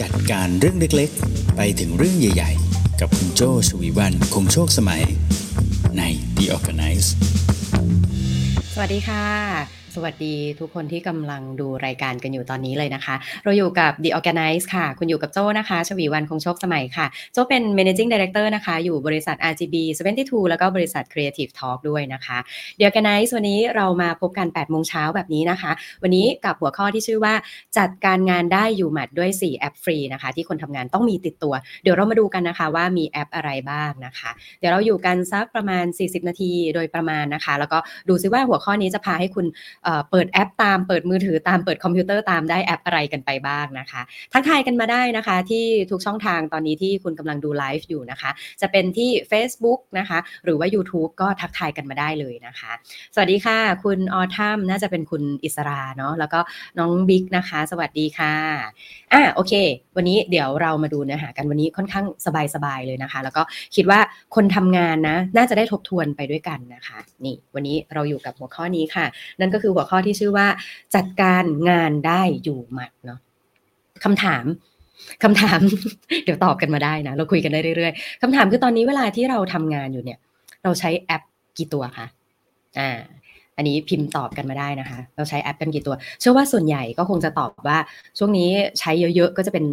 จัดการเรื่องเล็กๆ ไปถึงเรื่องใหญ่ๆ กับคุณโจชวีวันคงโชคสมัยใน The Organize สวัสดีค่ะ สวัสดีทุกคนที่กำลังดูรายการกันอยู่ตอนนี้เลยนะคะ เราอยู่กับ The Organize ค่ะ คุณอยู่กับโจ้นะคะ ชวีวันคงโชคสมัยค่ะ โจ้เป็น Managing Director นะคะ อยู่บริษัท RGB 72 แล้วก็บริษัท Creative Talk ด้วยนะคะ The Organize วันนี้เรามาพบกัน8โมงเช้าแบบนี้นะคะ วันนี้กับหัวข้อที่ชื่อว่าจัดการงานได้อยู่หมัดด้วย 4 แอปฟรีนะคะ ที่คนทำงานต้องมีติดตัว เดี๋ยวเรามาดูกันนะคะว่ามีแอปอะไรบ้างนะคะ เดี๋ยวเราอยู่กันสักประมาณ 40 นาทีโดยประมาณนะคะ แล้วก็ดูซิว่าหัวข้อนี้จะพาให้คุณเปิดแอปตามเปิดมือถือตามเปิดคอมพิวเตอร์ตามได้แอปอะไรกันไปบ้างนะคะ ทักทายกันมาได้นะคะที่ทุกช่องทางตอนนี้ที่คุณกำลังดูไลฟ์อยู่นะคะ จะเป็นที่ Facebook นะคะ หรือว่า YouTube ก็ทักทายกันมาได้เลยนะคะ สวัสดีค่ะ คุณออทัมน่าจะเป็นคุณอิสราเนาะแล้วก็น้องบิ๊กนะคะ สวัสดีค่ะอะโอเค วันนี้เดี๋ยวเรามาดูเนื้อหากันวันนี้ค่อนข้างสบายๆเลยนะคะ แล้วก็คิดว่าคนทำงานนะน่าจะได้ทบทวนไปด้วยกันนะคะ นี่วันนี้เราอยู่กับหัวข้อนี้ค่ะ นั่นก็คือหัวข้อที่ชื่อว่าจัดการงานได้อยู่หมัดเนาะคำถามคำถาม เดี๋ยวตอบกันมาได้นะ เราคุยกันได้เรื่อยๆคำถามคือตอนนี้เวลาที่เราทำงานอยู่เนี่ย เราใช้แอปกี่ตัวคะอ่า อันนี้พิมพ์ตอบกันมาได้นะคะ เราใช้แอปกันกี่ตัว เชื่อว่าส่วนใหญ่ก็คงจะตอบว่า ช่วงนี้ใช้เยอะๆ ก็จะเป็น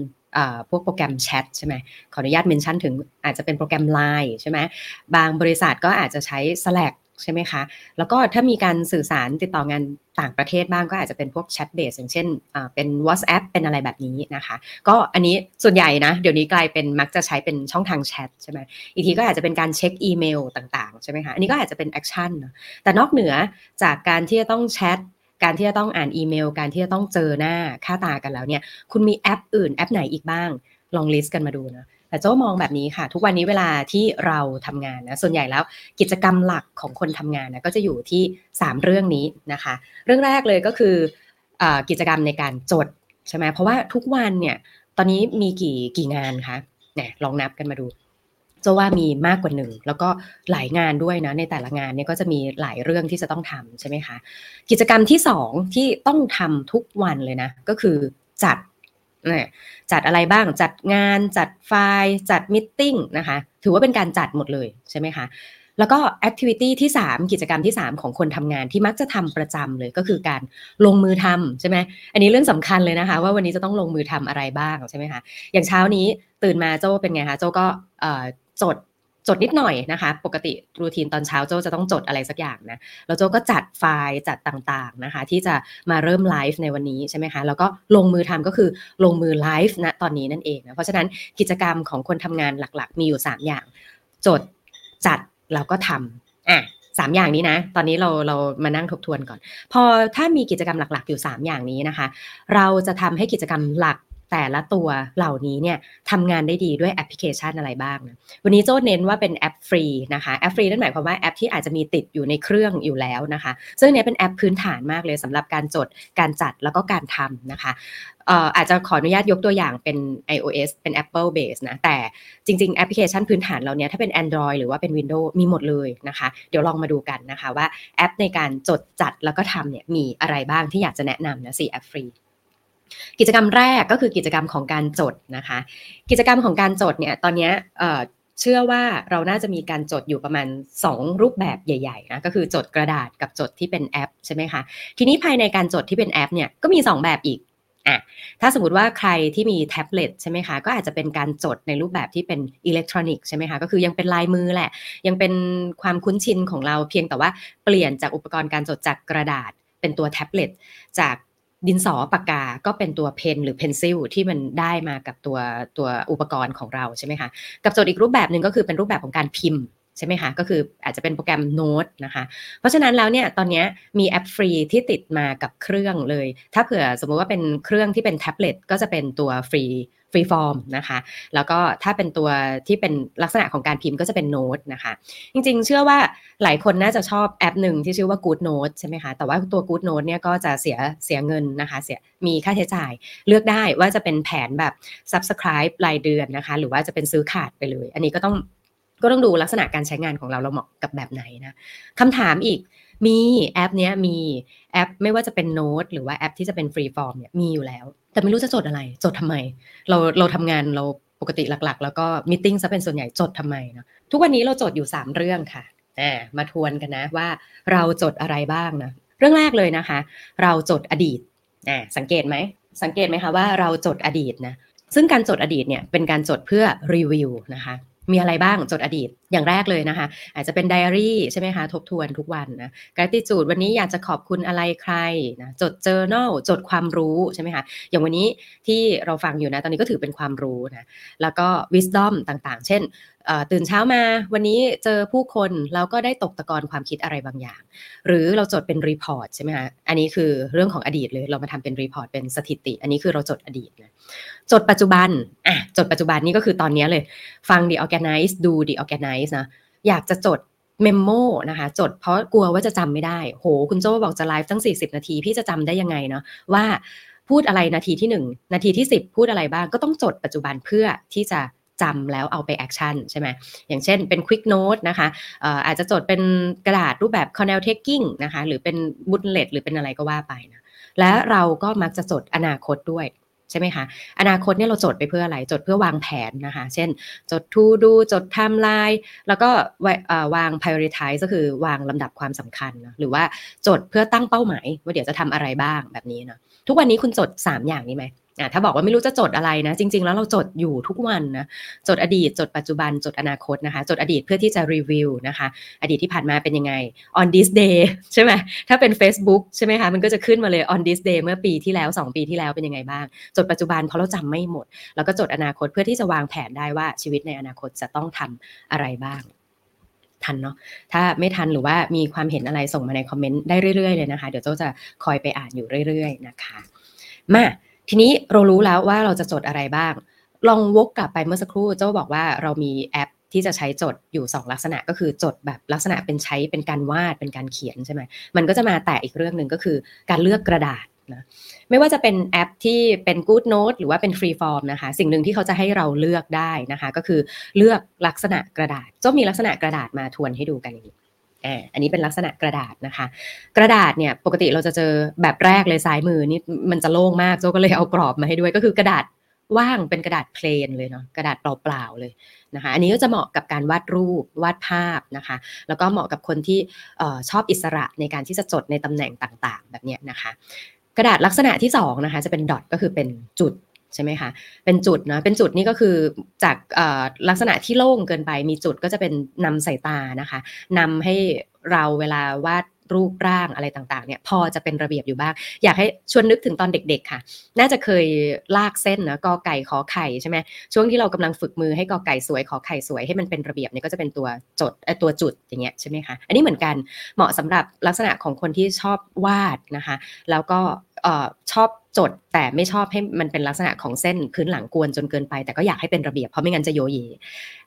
พวกโปรแกรมแชทใช่ไหมขออนุญาตเมนชั่นถึงอาจจะเป็นโปรแกรม Line ใช่ไหมบางบริษัทก็อาจจะใช้ Slack ใช่ไหมคะ แล้วก็ถ้ามีการสื่อสารติดต่องานต่างประเทศบ้างก็อาจจะเป็นพวกแชทเบสอย่างเช่นเป็น WhatsApp เป็นอะไรแบบนี้นะคะ ก็อันนี้ส่วนใหญ่นะ เดี๋ยวนี้กลายเป็นมักจะใช้เป็นช่องทางแชทใช่ไหมอีกทีก็อาจจะเป็นการเช็คอีเมลต่างๆ ใช่ไหมคะ อันนี้ก็อาจจะเป็น action แต่นอกเหนือจากการที่จะต้องแชทการที่จะต้องอ่านอีเมล การที่จะต้องเจอหน้าค่าตากันแล้วเนี่ย คุณมีแอปอื่นแอปไหนอีกบ้างลอง list กันมาดูนะ แต่โจ้มองแบบนี้ค่ะ ทุกวันนี้เวลาที่เราทำงานนะส่วนใหญ่แล้วกิจกรรมหลักของคนทำงานนะก็จะอยู่ที่ 3 เรื่องนี้นะคะ เรื่องแรกเลยก็คือกิจกรรมในการจดใช่ไหมเพราะว่าทุกวันเนี่ยตอนนี้มีกี่กี่งานคะเนี่ยลองนับกันมาดูจะว่ามีมากกว่าหนึ่งแล้วก็หลายงานด้วยนะในแต่ละงานเนี่ยก็จะมีหลายเรื่องที่จะต้องทำใช่ไหมคะกิจกรรมที่สองที่ต้องทำทุกวันเลยนะ ก็คือจัด จัดอะไรบ้างจัดงานจัดไฟล์จัดมิ팅นะคะถือว่าเป็นการจัดหมดเลยใช่ไหมคะแล้วก็แอคทิวิตี้ที่ 3 กิจกรรมที่ 3 ของคนทำงานที่มักจะทำประจำเลยก็คือการลงมือทำใช่ไหมอันนี้เรื่องสำคัญเลยนะคะ ว่าวันนี้จะต้องลงมือทำอะไรบ้างใช่ไหมคะอย่างเช้านี้ตื่นมาโจ้เป็นไงคะโจ้ก็จด จดนิดหน่อยนะคะ ปกติรูทีนตอนเช้าโจจะต้องจดอะไรสักอย่างนะแล้วโจก็จัดไฟล์จัดต่างๆนะคะ ที่จะมาเริ่มไลฟ์ในวันนี้ใช่ไหมคะแล้วก็ลงมือทำก็คือลงมือไลฟ์ณตอนนี้นั่นเองนะเพราะฉะนั้นกิจกรรมของคนทำงานหลักๆ มีอยู่ 3 อย่าง จดจัดแล้วก็ทำอะสามอย่างนี้นะ ตอนนี้เราเรามานั่งทบทวนก่อน พอถ้ามีกิจกรรมหลัก ๆ อยู่ 3 อย่างนี้นะคะ เราจะทำให้กิจกรรมหลัก แต่ละตัวเหล่านี้เนี่ยทำงานได้ดีด้วยแอปพลิเคชันอะไรบ้างนะวันนี้โจ้เน้นว่าเป็นแอปฟรีนะคะแอปฟรีนั่นหมายความว่าแอปที่อาจจะมีติดอยู่ในเครื่องอยู่แล้วนะคะ ซึ่งเนี้ยเป็นแอปพื้นฐานมากเลยสำหรับการจดการจัดแล้วก็การทำนะคะอาจจะขออนุญาตยกตัวอย่างเป็น iOS เป็น Apple base นะ แต่จริง ๆ แอปพลิเคชันพื้นฐานเราเนี้ยถ้าเป็น Android หรือว่าเป็น Windows มีหมดเลยนะคะ เดี๋ยวลองมาดูกันนะคะว่าแอปในการจดจัดแล้วก็ทำเนี่ยมีอะไรบ้างที่อยากจะแนะนำนะสี่แอปฟรี กิจกรรมแรกก็คือกิจกรรมของการจดนะคะ กิจกรรมของการจดเนี่ยตอนนี้เชื่อว่าเราน่าจะมีการจดอยู่ประมาณ 2 รูปแบบใหญ่ๆนะก็คือจดกระดาษกับจดที่เป็นแอปใช่ไหมคะทีนี้ภายในการจดที่เป็นแอปเนี่ยก็มี 2 แบบอีกอะถ้าสมมติว่าใครที่มีแท็บเล็ตใช่ไหมคะก็อาจจะเป็นการจดในรูปแบบที่เป็นอิเล็กทรอนิกส์ใช่ไหมคะก็คือยังเป็นลายมือแหละ ยังเป็นความคุ้นชินของเราเพียงแต่ว่าเปลี่ยนจากอุปกรณ์การจดจากกระดาษเป็นตัวแท็บเล็ตจาก ดินสอปากกาก็เป็นตัว pen หรือ pencil ที่มันได้มากับตัวตัวอุปกรณ์ของเราใช่ไหมคะ กับโจทย์อีกรูปแบบหนึ่งก็คือเป็นรูปแบบของการพิมพ์ ใช่ไหมคะ ก็คืออาจจะเป็นโปรแกรมโน้ตนะคะ เพราะฉะนั้นแล้วเนี่ยตอนนี้มีแอปฟรีที่ติดมากับเครื่องเลย ถ้าเผื่อสมมุติว่าเป็นเครื่องที่เป็นแท็บเล็ตก็จะเป็นตัวฟรี Freeform นะคะ แล้วก็ถ้าเป็นตัวที่เป็นลักษณะของการพิมพ์ก็จะเป็นโน้ตนะคะ จริงๆ เชื่อว่าหลายคนน่าจะชอบแอปหนึ่งที่ชื่อว่า Good Note ใช่ไหมคะ แต่ว่าตัว Good Note เนี่ยก็จะเสียเสียเงินนะคะ เสียมีค่าใช้จ่าย เลือกได้ว่าจะเป็นแผนแบบ subscribe รายเดือนนะคะ หรือว่าจะเป็นซื้อขาดไปเลย อันนี้ก็ต้อง ก็ต้องดูลักษณะการใช้งานของเราเราเหมาะกับแบบไหนนะคำถามอีกมีแอปเนี้ยมีแอปไม่ว่าจะเป็นโน้ตหรือว่าแอปที่จะเป็น Freeform เนี่ยมีอยู่แล้ว แต่ไม่รู้จะจดอะไร จดทำไม เราเราทำงานเราปกติหลักๆ แล้วก็ meeting ซะเป็นส่วนใหญ่จดทำไมเนาะทุกวันนี้เราจดอยู่ 3 เรื่องค่ะอ่ามาทวนกันนะว่าเราจดอะไรบ้างนะเรื่องแรกเลยนะคะ เราจดอดีตอ่าสังเกตไหมสังเกตไหมคะว่าเราจดอดีตนะซึ่งการจดอดีตเนี่ยเป็นการจดเพื่อรีวิวนะคะ มีอะไรบ้างจดอดีตอย่างแรกเลยนะคะ อาจจะเป็นไดอารี่ใช่ไหมคะทบทวนทุกวันนะ gratitude วันนี้อยากจะขอบคุณอะไรใครนะจด journal จดความรู้ใช่ไหมคะอย่างวันนี้ที่เราฟังอยู่นะตอนนี้ก็ถือเป็นความรู้นะแล้วก็ wisdom ต่างๆ เช่น ตื่นเช้ามาวันนี้เจอผู้คนเราก็ได้ตกตะกอนความคิดอะไรบางอย่าง หรือเราจดเป็น report ใช่ไหมคะอันนี้คือเรื่องของอดีตเลยเรามาทำเป็น report เป็นสถิติ อันนี้คือเราจดอดีตนะจดปัจจุบันอะจดปัจจุบันนี่ก็คือตอนนี้เลย ฟัง The Organize ดู The Organize นะอยากจะจด memo นะคะจดเพราะกลัวว่าจะจำไม่ได้ โห คุณโจ้บอกจะไลฟ์ตั้ง 40 นาที พี่จะจำได้ยังไงเนาะว่าพูดอะไรนาทีที่ 1 นาทีที่ 10 พูดอะไรบ้างก็ต้องจดปัจจุบันเพื่อที่จะ จำแล้วเอาไป action ใช่ไหมอย่างเช่นเป็น Quick Note นะคะอาจจะจดเป็นกระดาษรูปแบบ Cornell Taking นะคะหรือเป็น bullet หรือเป็นอะไรก็ว่าไปนะและเราก็มักจะจดอนาคตด้วยใช่ไหมคะอนาคตเนี่ยเราจดไปเพื่ออะไร จดเพื่อวางแผนนะคะ เช่น จด to do จดไทม์ไลน์แล้วก็วาง prioritize ก็คือวางลำดับความสำคัญนะหรือว่าจดเพื่อตั้งเป้าหมาย ว่าเดี๋ยวจะทำอะไรบ้างแบบนี้เนาะ ทุกวันนี้คุณจด 3 อย่างนี้ไหมอ่าถ้าบอกว่าไม่รู้จะจดอะไรนะ จริง ๆ แล้วเราจดอยู่ทุกวันนะจดอดีต จดปัจจุบันจดอนาคตนะคะ จดอดีตเพื่อที่จะรีวิวนะคะ อดีตที่ผ่านมาเป็นยังไง on this day ใช่ไหมถ้าเป็น Facebook ใช่ไหมคะมันก็จะขึ้นมาเลย on this day เมื่อปีที่แล้ว 2 ปีที่แล้วเป็นยังไงบ้าง จดปัจจุบันเพราะเราจำไม่หมด แล้วก็จดอนาคตเพื่อที่จะวางแผนได้ว่าชีวิตในอนาคตจะต้องทำอะไรบ้าง ทันเนาะถ้าไม่ทันหรือว่ามีความเห็นอะไรส่งมาในคอมเมนต์ได้เรื่อยๆเลยนะคะ เดี๋ยวโจ้จะคอยไปอ่านอยู่เรื่อย ๆ นะคะ มาทีนี้เรารู้แล้วว่าเราจะจดอะไรบ้าง ลองวกกลับไปเมื่อสักครู่เจ้าบอกว่าเรามีแอปที่จะใช้จดอยู่ 2 ลักษณะก็คือจดแบบลักษณะเป็นใช้เป็นการวาดเป็นการเขียนใช่ไหมมันก็จะมาแต่อีกเรื่องหนึ่งก็คือการเลือกกระดาษ นะไม่ว่าจะเป็นแอปที่เป็น Good Note หรือว่าเป็น Free Form นะคะ สิ่งหนึ่งที่เขาจะให้เราเลือกได้นะคะ ก็คือเลือกลักษณะกระดาษจ้มีลักษณะกระดาษมาทวนให้ดูกันอย่างนี้อันนี้เป็นลักษณะกระดาษนะคะ กระดาษเนี่ยปกติเราจะเจอแบบแรกเลยซ้ายมือนี่มันจะโล่งมากโจก็เลยเอากรอบมาให้ด้วยก็คือกระดาษว่างเป็นกระดาษเพลนเลยเนาะกระดาษเปล่าๆเลยนะคะ อันนี้ก็จะเหมาะกับการวาดรูปวาดภาพนะคะ แล้วก็เหมาะกับคนที่ชอบอิสระในการที่จะจดในตำแหน่งต่างๆ แบบนี้นะคะ กระดาษลักษณะที่2นะคะจะเป็นดอทก็คือเป็นจุดใช่ไหมคะ เป็นจุดนะ เป็นจุดนี่ก็คือจากลักษณะที่โล่งเกินไปมีจุดก็จะเป็นนำสายตานะคะนำให้เราเวลาวาด รูปร่างอะไรต่างๆเนี่ยพอจะเป็นระเบียบอยู่บ้าง อยากให้ชวนนึกถึงตอนเด็กๆค่ะ น่าจะเคยลากเส้นนะกอไก่ขอไข่ใช่ไหมช่วงที่เรากำลังฝึกมือให้กอไก่สวยขอไข่สวยให้มันเป็นระเบียบเนี่ยก็จะเป็นตัวจดตัวจุดอย่างเงี้ยใช่ไหมคะอันนี้เหมือนกันเหมาะสำหรับลักษณะของคนที่ชอบวาดนะคะแล้วก็ชอบจดแต่ไม่ชอบให้มันเป็นลักษณะของเส้นพื้นหลังกวนจนเกินไปแต่ก็อยากให้เป็นระเบียบเพราะไม่งั้นจะโยเย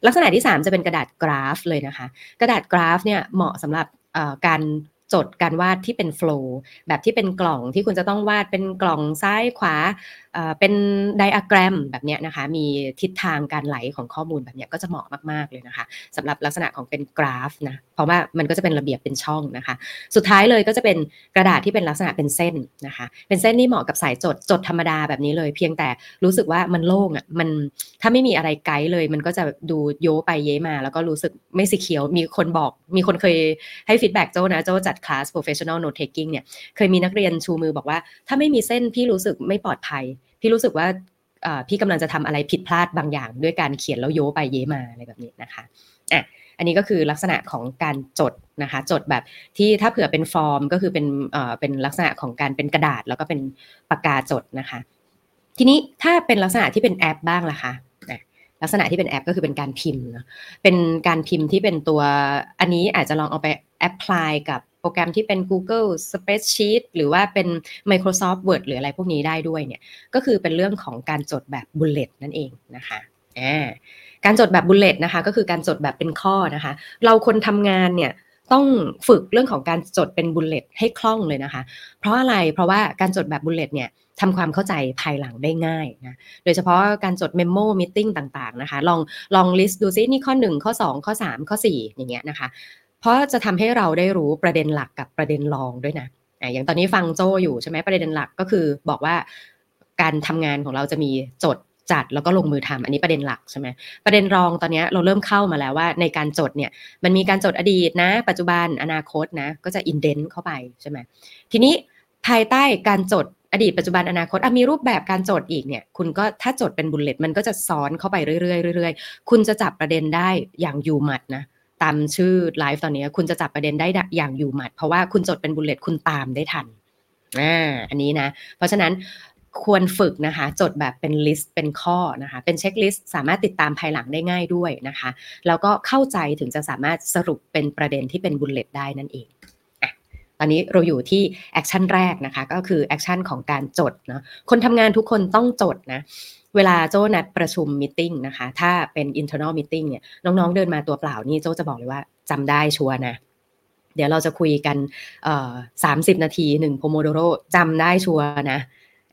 ลักษณะที่ 3 จะเป็นกระดาษกราฟเลยนะคะ กระดาษกราฟเนี่ยเหมาะสำหรับการ จดการวาดที่เป็นโฟล์แบบที่เป็นกล่องที่คุณจะต้องวาดเป็นกล่องซ้ายขวาเป็นไดอะแกรมแบบนี้นะคะ มีทิศทางการไหลของข้อมูลแบบนี้ก็จะเหมาะมาก ๆ เลยนะคะสำหรับลักษณะของเป็นกราฟนะ เพราะว่ามันก็จะเป็นระเบียบเป็นช่องนะคะ สุดท้ายเลยก็จะเป็นกระดาษที่เป็นลักษณะเป็นเส้นนะคะ เป็นเส้นนี่เหมาะกับสายจดจดธรรมดาแบบนี้เลย เพียงแต่รู้สึกว่ามันโล่งอะมันถ้าไม่มีอะไรไกด์เลย มันก็จะดูโยไปเย้มา แล้วก็รู้สึกไม่สีเขียวมีคนบอก มีคนเคยให้ฟีดแบ็กโจนะโจจัดคลาส professional note taking เนี่ยเคยมีนักเรียนชูมือบอกว่า ถ้าไม่มีเส้นพี่รู้สึกไม่ปลอดภัย พี่รู้สึกว่าพี่กำลังจะทำอะไรผิดพลาดบางอย่าง ด้วยการเขียนแล้วโยไปเยมาอะไรแบบนี้นะคะอะอันนี้ก็คือลักษณะของการจดนะคะจดแบบที่ถ้าเผื่อเป็นฟอร์มก็คือเป็นเอ่อเป็นลักษณะของการเป็นกระดาษ แล้วก็เป็นปากกาจดนะคะ ทีนี้ถ้าเป็นลักษณะที่เป็นแอปบ้างล่ะคะ ลักษณะที่เป็นแอปก็คือเป็นการพิมพ์เนาะเป็นการพิมพ์ที่เป็นตัวอันนี้อาจจะลองเอาไป apply กับโปรแกรมที่เป็น Google Spreadsheet หรือว่าเป็น Microsoft Word หรืออะไรพวกนี้ได้ด้วยเนี่ยก็คือเป็นเรื่องของการจดแบบ bullet นั่นเองนะคะการจดแบบ bullet นะคะก็คือการจดแบบเป็นข้อนะคะ เราคนทำงานเนี่ย ต้องฝึกเรื่องของการจดเป็น bullet ให้คล่องเลยนะคะ เพราะอะไร เพราะว่าการจดแบบ bullet เนี่ยทำความเข้าใจภายหลังได้ง่ายนะ โดยเฉพาะการจด memo meeting ต่างๆนะคะ ลองลอง list ดูซินี่ข้อ 1 ข้อ 2 ข้อ 3 ข้อ 4 อย่างเงี้ยนะคะ เพราะจะทำให้เราได้รู้ประเด็นหลักกับประเด็นรองด้วยนะอะอย่างตอนนี้ฟังโจ้อยู่ใช่ไหมประเด็นหลักก็คือบอกว่าการทำงานของเราจะมีจด จัดแล้วก็ลงมือทำอันนี้ประเด็นหลักใช่ไหมประเด็นรองตอนนี้เราเริ่มเข้ามาแล้วว่าในการจดเนี่ยมันมีการจดอดีตนะ ปัจจุบันอนาคตนะก็จะ indent เข้าไปใช่ไหมทีนี้ภายใต้การจดอดีตปัจจุบันอนาคตมีรูปแบบการจดอีกเนี่ย คุณก็ถ้าจดเป็น bullet มันก็จะซ้อนเข้าไปเรื่อยๆเรื่อยๆคุณจะจับประเด็นได้อย่างอยู่หมัดนะตามชื่อไลฟ์ตอนนี้คุณจะจับประเด็นได้อย่างอยู่หมัดเพราะว่าคุณจดเป็น bullet คุณตามได้ทันอ่าอันนี้นะ เพราะฉะนั้น ควรฝึกนะคะ จดแบบเป็น list เป็นข้อนะคะ เป็น checklist สามารถติดตามภายหลังได้ง่ายด้วยนะคะ แล้วก็เข้าใจถึงจะสามารถสรุปเป็นประเด็นที่เป็น bullet ได้นั่นเองตอนนี้เราอยู่ที่ action แรกนะคะ ก็คือ action ของการจดนะคนทำงานทุกคนต้องจดนะเวลาโจ้นัดประชุมมิ팅นะคะ ถ้าเป็น internal meeting เนี่ยน้องๆเดินมาตัวเปล่านี่โจ้จะบอกเลยว่าจำได้ชัวร์นะเดี๋ยวเราจะคุยกันสามสิบนาทีหนึ่งโพโมโดโรจำได้ชัวร์นะ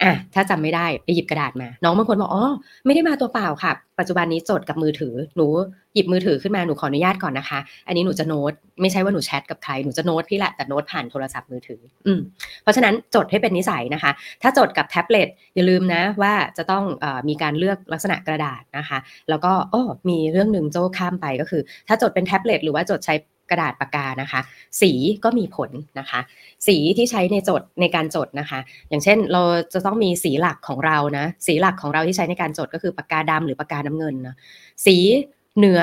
อะถ้าจำไม่ได้ไปหยิบกระดาษมา น้องบางคนบอกอ๋อไม่ได้มาตัวเปล่าค่ะ ปัจจุบันนี้จดกับมือถือ หนูหยิบมือถือขึ้นมาหนูขออนุญาตก่อนนะคะ อันนี้หนูจะโน้ตไม่ใช่ว่าหนูแชทกับใครหนูจะโน้ตพี่แหละแต่โน้ตผ่านโทรศัพท์มือถือ อืมเพราะฉะนั้นจดให้เป็นนิสัยนะคะ ถ้าจดกับแท็บเล็ตอย่าลืมนะว่าจะต้องอมีการเลือกลักษณะกระดาษนะคะ แล้วก็โอ้มีเรื่องหนึ่งโจ้ข้ามไปก็คือ ถ้าจดเป็นแท็บเล็ตหรือว่าจดใช้ กระดาษปากกานะคะ สีก็มีผลนะคะ สีที่ใช้ในจดในการจดนะคะ อย่างเช่นเราจะต้องมีสีหลักของเรานะสีหลักของเราที่ใช้ในการจดก็คือปากกาดำหรือปากกาน้ำเงินนะสีเหนือ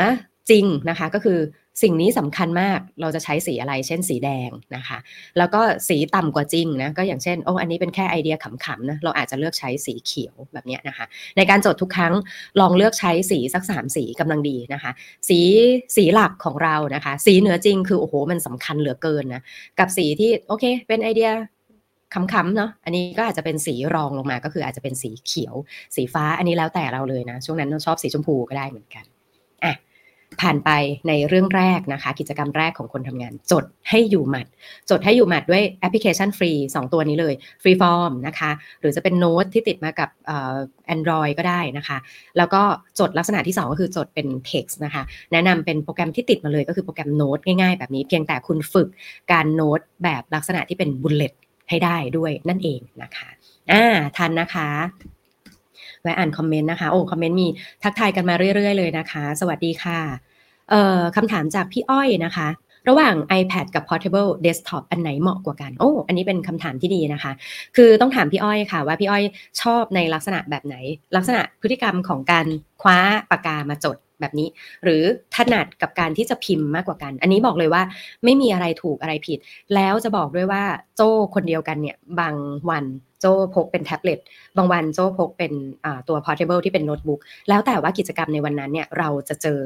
จริงนะคะก็คือ สิ่งนี้สำคัญมากเราจะใช้สีอะไร เช่นสีแดงนะคะ แล้วก็สีต่ำกว่าจริงนะก็อย่างเช่นโอ้อันนี้เป็นแค่ไอเดียขำๆนะเราอาจจะเลือกใช้สีเขียวแบบนี้นะคะ ในการจดทุกครั้งลองเลือกใช้สีสักสามสีกำลังดีนะคะ สีสีหลักของเรานะคะ สีเหนือจริงคือโอ้โหมันสำคัญเหลือเกินนะกับสีที่โอเค เป็นไอเดียขำๆเนาะ อันนี้ก็อาจจะเป็นสีรองลงมา ก็คืออาจจะเป็นสีเขียว สีฟ้า อันนี้แล้วแต่เราเลยนะ ช่วงนั้นเราชอบสีชมพูก็ได้เหมือนกัน อะ ผ่านไปในเรื่องแรกนะคะ กิจกรรมแรกของคนทำงาน จดให้อยู่หมัด จดให้อยู่หมัดด้วยแอปพลิเคชันฟรี 2 ตัวนี้เลย Freeform นะคะ หรือจะเป็นโน้ตที่ติดมากับ Android ก็ได้นะคะ แล้วก็จดลักษณะที่ 2 ก็คือจดเป็น text นะคะ แนะนำเป็นโปรแกรมที่ติดมาเลยก็คือโปรแกรมโน้ตง่ายๆ แบบนี้เพียงแต่คุณฝึกการโน้ตแบบลักษณะที่เป็น bullet ให้ได้ด้วยนั่นเองนะคะอ่าทันนะคะ แวะอ่านคอมเมนต์นะคะ โอ้คอมเมนต์มีทักทายกันมาเรื่อย ๆ เลยนะคะ สวัสดีค่ะเอ่อคำถามจากพี่อ้อยนะคะ ระหว่าง iPad กับ Portable Desktop อันไหนเหมาะกว่ากัน โอ้อันนี้เป็นคำถามที่ดีนะคะ คือต้องถามพี่อ้อยค่ะ ว่าพี่อ้อยชอบในลักษณะแบบไหน ลักษณะพฤติกรรมของการ คว้าปากกามาจดแบบนี้ หรือถนัดกับการที่จะพิมพ์มากกว่ากัน อันนี้บอกเลยว่าไม่มีอะไรถูกอะไรผิด แล้วจะบอกด้วยว่าโจ้คนเดียวกันเนี่ยบางวันโจ้พกเป็นแท็บเล็ตบางวันโจ้พกเป็นตัว portable ที่เป็นโน้ตบุ๊กแล้วแต่ว่ากิจกรรมในวันนั้นเนี่ยเราจะเจอ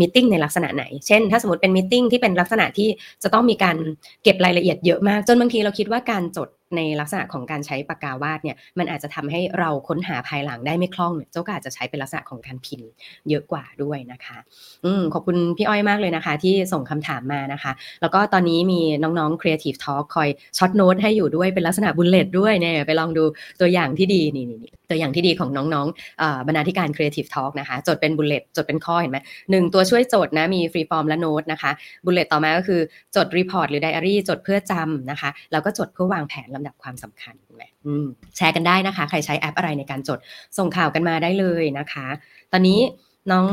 มิ팅ในลักษณะไหน เช่น ถ้าสมมติเป็นมิ팅ที่เป็นลักษณะที่จะต้องมีการเก็บรายละเอียดเยอะมาก จนบางทีเราคิดว่าการจด ในลักษณะของการใช้ปากกาวาดเนี่ยมันอาจจะทำให้เราค้นหาภายหลังได้ไม่คล่องเนี่ยเจ้าก็อาจจะใช้เป็นลักษณะของการพิมพ์เยอะกว่าด้วยนะคะอืมขอบคุณพี่อ้อยมากเลยนะคะ ที่ส่งคำถามมานะคะ แล้วก็ตอนนี้มีน้องๆ Creative Talk คอย short note ให้อยู่ด้วยเป็นลักษณะ bullet ด้วยเนี่ยไปลองดูตัวอย่างที่ดีนี่นี่ ตัวอย่างที่ดีของน้องๆบรรณาธิการ Creative Talk นะคะ จดเป็น bullet จดเป็นข้อเห็นไหมหนึ่งตัวช่วยจดนะ มี Freeform และโน้ตนะคะ bullet ต่อมาก็คือจด report หรือไดอารี่จดเพื่อจำนะคะ แล้วก็จดเพื่อวางแผนลำดับความสำคัญไหมแชร์กันได้นะคะ ใครใช้แอปอะไรในการจดส่งข่าวกันมาได้เลยนะคะ ตอนนี้ น้อง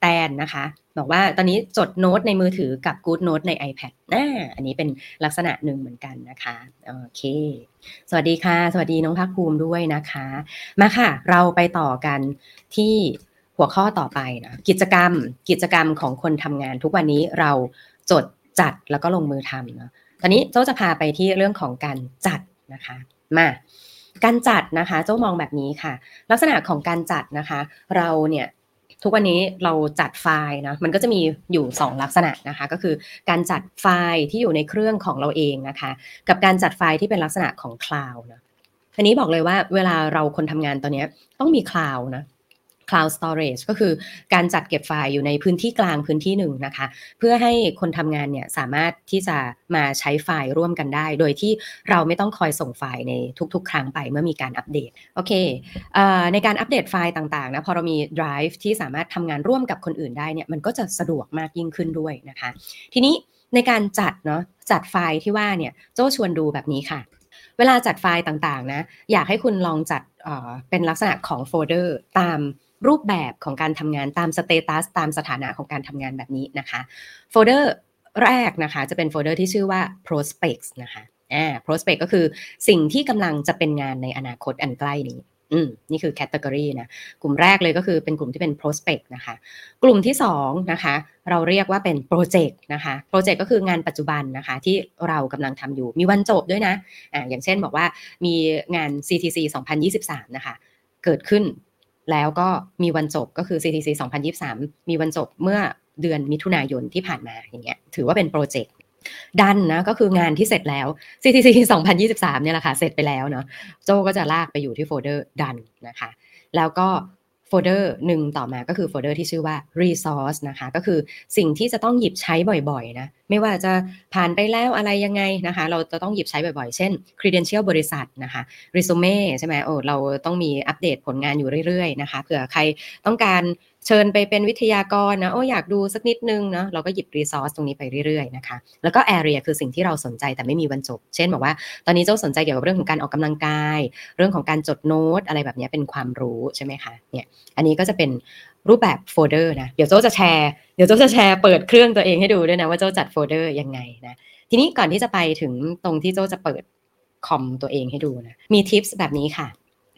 แตนนะคะ บอกว่าตอนนี้จดโน้ตในมือถือกับ Good Note ใน iPad อ่าอันนี้เป็นลักษณะหนึ่งเหมือนกันนะคะโอเค สวัสดีค่ะ สวัสดีน้องภาคภูมิด้วยนะคะ มาค่ะ เราไปต่อกันที่หัวข้อต่อไปนะกิจกรรมกิจกรรมของคนทำงาน ทุกวันนี้เราจดจัดแล้วก็ลงมือทำนะตอนนี้โจ้จะพาไปที่เรื่องของการจัดนะคะ มา การจัดนะคะโจ้มองแบบนี้ค่ะ ลักษณะของการจัดนะคะ เราเนี่ยทุกวันนี้เราจัดไฟล์นะมันก็จะมีอยู่ 2 ลักษณะนะคะ ก็คือการจัดไฟล์ที่อยู่ในเครื่องของเราเองนะคะ กับการจัดไฟล์ที่เป็นลักษณะของคลาวด์นะทีนี้บอกเลยว่าเวลาเราคนทำงานตอนนี้ต้องมีคลาวด์นะ cloud storage ก็คือการจัดเก็บไฟล์อยู่ในพื้นที่กลางพื้นที่หนึ่งนะคะ เพื่อให้คนทำงานเนี่ยสามารถที่จะมาใช้ไฟล์ร่วมกันได้ โดยที่เราไม่ต้องคอยส่งไฟล์ในทุกๆ ครั้งไปเมื่อมีการอัปเดตโอเคในการอัปเดตไฟล์ต่างๆนะพอเรามี Drive ที่สามารถทำงานร่วมกับคนอื่นได้เนี่ยมันก็จะสะดวกมากยิ่งขึ้นด้วยนะคะ ทีนี้ในการจัดเนาะจัดไฟล์ที่ว่าเนี่ยโจชวนดูแบบนี้ค่ะ เวลาจัดไฟล์ต่างๆนะอยากให้คุณลองจัดเป็นลักษณะของโฟลเดอร์ตาม รูปแบบของการทำงานตาม status ตามสถานะของการทำงานแบบนี้นะคะ โฟลเดอร์แรกนะคะ จะเป็นโฟลเดอร์ที่ชื่อว่า prospects นะคะอ่า prospect ก็คือสิ่งที่กำลังจะเป็นงานในอนาคตอันใกล้นี้อืมนี่คือ category นะกลุ่มแรกเลยก็คือเป็นกลุ่มที่เป็น prospect นะคะ กลุ่มที่2นะคะเราเรียกว่าเป็นโปรเจกต์นะคะโปรเจกต์ก็คืองานปัจจุบันนะคะที่เรากำลังทำอยู่มีวันจบด้วยนะอ่าอย่างเช่นบอกว่ามีงาน CTC 2023 นะคะ เกิดขึ้น แล้วก็มีวันจบก็คือ CTC 2023 มีวันจบเมื่อเดือนมิถุนายนที่ผ่านมาอย่างเงี้ยถือว่าเป็นโปรเจกต์ done นะก็คืองานที่เสร็จแล้ว CTC 2023 เนี่ยแหละค่ะ เสร็จไปแล้วเนาะโจก็จะลากไปอยู่ที่โฟลเดอร์ done นะคะ แล้วก็ โฟลเดอร์หนึ่งต่อมาก็คือโฟลเดอร์ที่ชื่อว่า resource นะคะ ก็คือสิ่งที่จะต้องหยิบใช้บ่อยๆนะไม่ว่าจะผ่านไปแล้วอะไรยังไงนะคะ เราจะต้องหยิบใช้บ่อยๆ เช่น credential บริษัทนะคะ resume ใช่ไหมโอ้เราต้องมีอัปเดตผลงานอยู่เรื่อยๆนะคะเผื่อใครต้องการ เชิญไปเป็นวิทยากรนะโอ้อยากดูสักนิดนึงเนาะเราก็หยิบ resource ตรงนี้ไปเรื่อยๆนะคะแล้วก็ area คือสิ่งที่เราสนใจแต่ไม่มีวันจบ เช่นบอกว่า ตอนนี้โจ้สนใจเกี่ยวกับเรื่องของการออกกำลังกาย เรื่องของการจดโน้ตอะไรแบบนี้เป็นความรู้ใช่ไหมคะเนี่ยอันนี้ก็จะเป็นรูปแบบโฟลเดอร์นะเดี๋ยวโจ้จะแชร์เดี๋ยวโจ้จะแชร์เปิดเครื่องตัวเองให้ดูด้วยนะว่าโจ้จัดโฟลเดอร์ยังไงนะทีนี้ก่อนที่จะไปถึงตรงที่โจ้จะเปิดคอมตัวเองให้ดูนะมี tips แบบนี้ค่ะ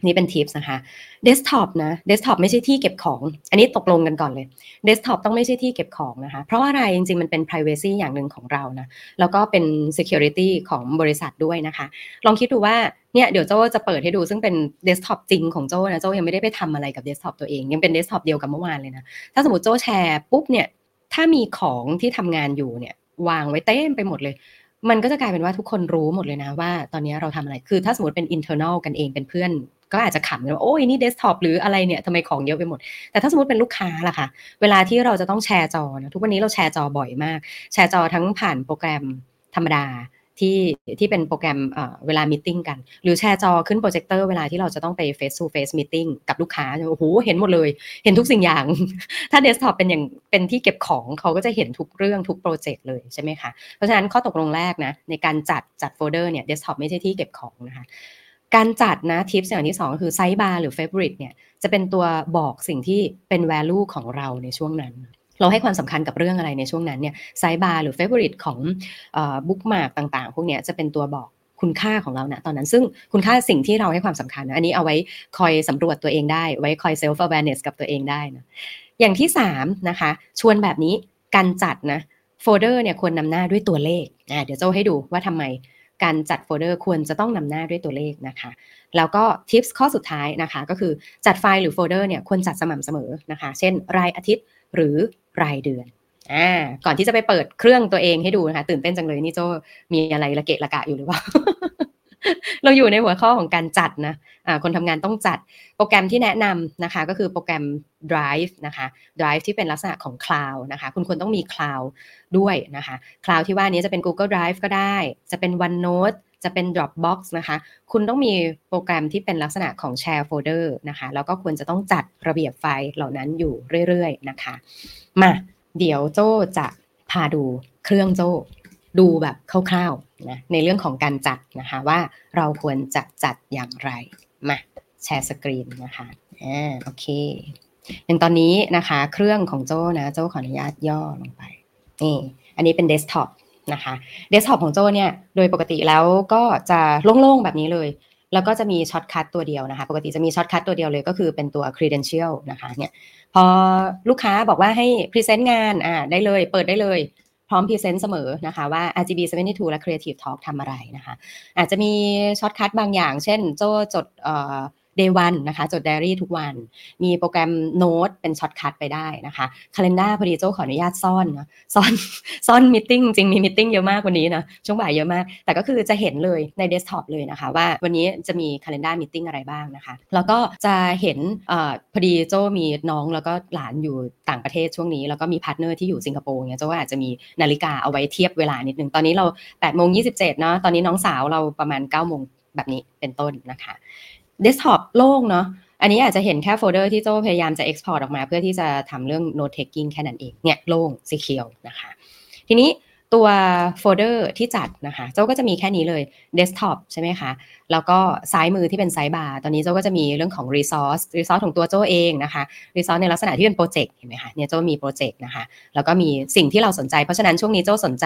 นี่เป็น tips นะคะเดสก์ท็อปนะเดสก์ท็อปไม่ใช่ที่เก็บของ อันนี้ตกลงกันก่อนเลยเดสก์ท็อปต้องไม่ใช่ที่เก็บของนะคะ เพราะอะไรจริงๆ มันเป็น privacy อย่างหนึ่งของเรานะ แล้วก็เป็น security ของบริษัทด้วยนะคะ ลองคิดดูว่าเนี่ยเดี๋ยวโจ้จะเปิดให้ดูซึ่งเป็นเดสก์ท็อปจริงของโจ้นะโจ้ยังไม่ได้ไปทำอะไรกับเดสก์ท็อปตัวเอง ยังเป็นเดสก์ท็อปเดียวกับเมื่อวานเลยนะ ถ้าสมมติโจ้แชร์ปุ๊บเนี่ยถ้ามีของที่ทำงานอยู่เนี่ยวางไว้เต็มไปหมดเลยมันก็จะกลายเป็นว่าทุกคนรู้หมดเลยนะว่าตอนนี้เราทำอะไร คือถ้าสมมติเป็น internal กันเองเป็นเพื่อน ก็อาจจะขำกันว่าโอ้ยนี่เดสก์ท็อปหรืออะไรเนี่ยทำไมของเยอะไปหมด แต่ถ้าสมมติเป็นลูกค้าล่ะคะเวลาที่เราจะต้องแชร์จอนะทุกวันนี้เราแชร์จอบ่อยมาก แชร์จอทั้งผ่านโปรแกรมธรรมดาที่ที่เป็นโปรแกรมเวลา meeting กัน หรือแชร์จอขึ้นโปรเจคเตอร์เวลาที่เราจะต้องไป face to face meeting กับลูกค้าโอ้โหเห็นหมดเลย เห็นทุกสิ่งอย่าง ถ้าเดสก์ท็อปเป็นอย่างเป็นที่เก็บของเขาก็จะเห็นทุกเรื่องทุกโปรเจกต์เลยใช่ไหมคะเพราะฉะนั้นข้อตกลงแรกนะในการจัดจัดโฟลเดอร์เนี่ยเดสก์ท็อปไม่ใช่ที่เก็บของนะคะ การจัดนะทิปอย่างที่2ก็คือ sidebar หรือ favorite เนี่ยจะเป็นตัวบอกสิ่งที่เป็น value ของเราในช่วงนั้น เราให้ความสำคัญกับเรื่องอะไรในช่วงนั้นเนี่ย sidebar หรือ favorite ของ bookmark ต่างๆ พวกเนี้ยจะเป็นตัวบอกคุณค่าของเรานะตอนนั้นซึ่งคุณค่าสิ่งที่เราให้ความสำคัญนะอันนี้เอาไว้คอยสำรวจตัวเองได้ ไว้คอย self awareness กับตัวเองได้นะอย่างที่3นะคะชวนแบบนี้การจัดนะโฟลเดอร์เนี่ยควรนำหน้าด้วยตัวเลขอ่าเดี๋ยวจะให้ดูว่าทำไม การจัดโฟลเดอร์ควรจะต้องนำหน้าด้วยตัวเลขนะคะ แล้วก็ tips ข้อสุดท้ายนะคะ ก็คือจัดไฟล์หรือโฟลเดอร์เนี่ยควรจัดสม่ำเสมอนะคะ เช่น รายอาทิตย์หรือรายเดือนอ่าก่อนที่จะไปเปิดเครื่องตัวเองให้ดูนะคะ ตื่นเต้นจังเลยนี่โจมีอะไรละเกะละกะอยู่หรือเปล่า เราอยู่ในหัวข้อของการจัดนะะคนทำงานต้องจัด โปรแกรมที่แนะนำนะคะ ก็คือโปรแกรม Drive นะคะ Drive ที่เป็นลักษณะของ Cloud นะคะ คุณควรต้องมี Cloud ด้วยนะคะ Cloud ที่ว่านี้จะเป็น Google Drive ก็ได้ จะเป็น OneNote จะเป็น Dropbox นะคะ คุณต้องมีโปรแกรมที่เป็นลักษณะของ Share Folder นะคะ แล้วก็ควรจะต้องจัดระเบียบไฟล์เหล่านั้นอยู่เรื่อยๆนะคะ มา เดี๋ยวโจจะพาดูเครื่องโจดูแบบคร่าวๆ นะในเรื่องของการจัดนะคะว่าเราควรจะจัดอย่างไร มา share screen นะคะอ่าโอเคอย่างตอนนี้นะคะ เครื่องของโจ้นะโจ้ขออนุญาตย่อลงไปนี่อันนี้เป็นเดสก์ท็อปนะคะเดสก์ท็อปของโจ้เนี่ยโดยปกติแล้วก็จะโล่งๆแบบนี้เลย แล้วก็จะมี shortcut ตัวเดียวนะคะ ปกติจะมี shortcut ตัวเดียวเลยก็คือเป็นตัว credential นะคะเนี่ยพอลูกค้าบอกว่าให้พรีเซนต์งานอ่าได้เลย เปิดได้เลย พร้อมพรีเซนต์เสมอนะคะว่า RGB 72 และ Creative Talk ทำอะไรนะคะ อาจจะมี shortcut บางอย่าง เช่น โจจด Day One นะคะ จดไดอารี่ทุกวัน มีโปรแกรมโน้ตเป็น shortcut ไปได้นะคะคาล endar พอดีโจ้ขออนุญาตซ่อนนะซ่อนซ่อน meeting จริงมี meeting เยอะมากวันนี้นะช่วงบ่ายเยอะมาก แต่ก็คือจะเห็นเลยในเดสก์ท็อปเลยนะคะว่าวันนี้จะมี calendar meeting อะไรบ้างนะคะ แล้วก็จะเห็นอพอดีโจมีน้องแล้วก็หลานอยู่ต่างประเทศช่วงนี้ แล้วก็มีพาร์ทเนอร์ที่อยู่สิงคโปร์เนี่ยโจว่าอาจจะมีนาฬิกาเอาไว้เทียบเวลานิดนึงตอนนี้เรา8โมง27เนาะตอนนี้น้องสาวเราประมาณ9โมงแบบนี้เป็นต้นนะคะ เดสก์ท็อปโล่งเนาะอันนี้อาจจะเห็นแค่โฟลเดอร์ที่โจพยายามจะ Export ออกมา เพื่อที่จะทำเรื่อง Note Taking แค่นั้นเองเนี่ยโล่ง Secure นะคะ ทีนี้ตัวโฟลเดอร์ที่จัดนะคะโจ้ก็จะมีแค่นี้เลยเดสก์ท็อปใช่ไหมคะ แล้วก็ซ้ายมือที่เป็น sidebar ตอนนี้โจ้ก็จะมีเรื่องของ Resource Resource ของตัวโจ้เองนะคะ Resource ในลักษณะที่เป็นโปรเจกต์เห็นไหมคะเนี่ยโจ้มีโปรเจกต์นะคะ แล้วก็มีสิ่งที่เราสนใจ เพราะฉะนั้นช่วงนี้โจ้สนใจ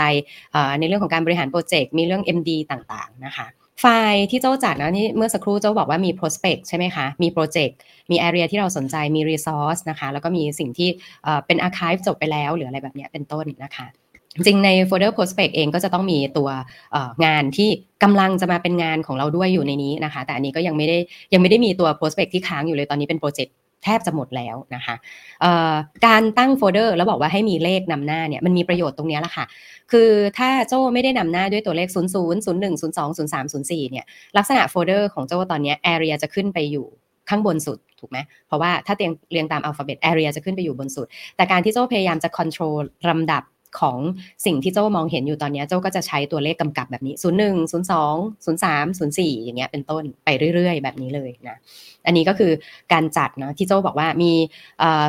ในเรื่องของการบริหารโปรเจกต์ มีเรื่อง MD ต่างๆนะคะ ไฟล์ที่โจ้จัดนะนี่เมื่อสักครู่โจ้บอกว่ามี prospect ใช่ไหมคะ มี project มี area ที่เราสนใจ มี resource นะคะ แล้วก็มีสิ่งที่เป็น archive จบไปแล้ว หรืออะไรแบบนี้เป็นต้นนะคะจริงใน folder prospect เองก็จะต้องมีตัวงานที่กำลังจะมาเป็นงานของเราด้วยอยู่ในนี้นะคะ แต่อันนี้ก็ยังไม่ได้ยังไม่ได้มีตัว prospect ที่ค้างอยู่เลยตอนนี้เป็นโปรเจกต์ แทบจะหมดแล้วนะคะการตั้งโฟลเดอร์แล้วบอกว่าให้มีเลขนำหน้าเนี่ยมันมีประโยชน์ตรงนี้แหละค่ะ คือถ้าโจ้ไม่ได้นำหน้าด้วยตัวเลข 0 0 0 1 0 2 0 3 0 4เนี่ยลักษณะโฟลเดอร์ของโจ้ตอนนี้ area จะขึ้นไปอยู่ข้างบนสุดถูกไหมเพราะว่าถ้าเรียงเรียงตาม alphabet area จะขึ้นไปอยู่บนสุด แต่การที่โจ้พยายามจะ control ลำดับ ของสิ่งที่โจ้มองเห็นอยู่ตอนนี้โจ้ก็จะใช้ตัวเลขกำกับแบบนี้ 0 1 0 2 0 3 0 4 อย่างเงี้ยเป็นต้นไปเรื่อยๆ แบบนี้เลยนะอันนี้ก็คือการจัดเนาะที่โจ้บอกว่ามี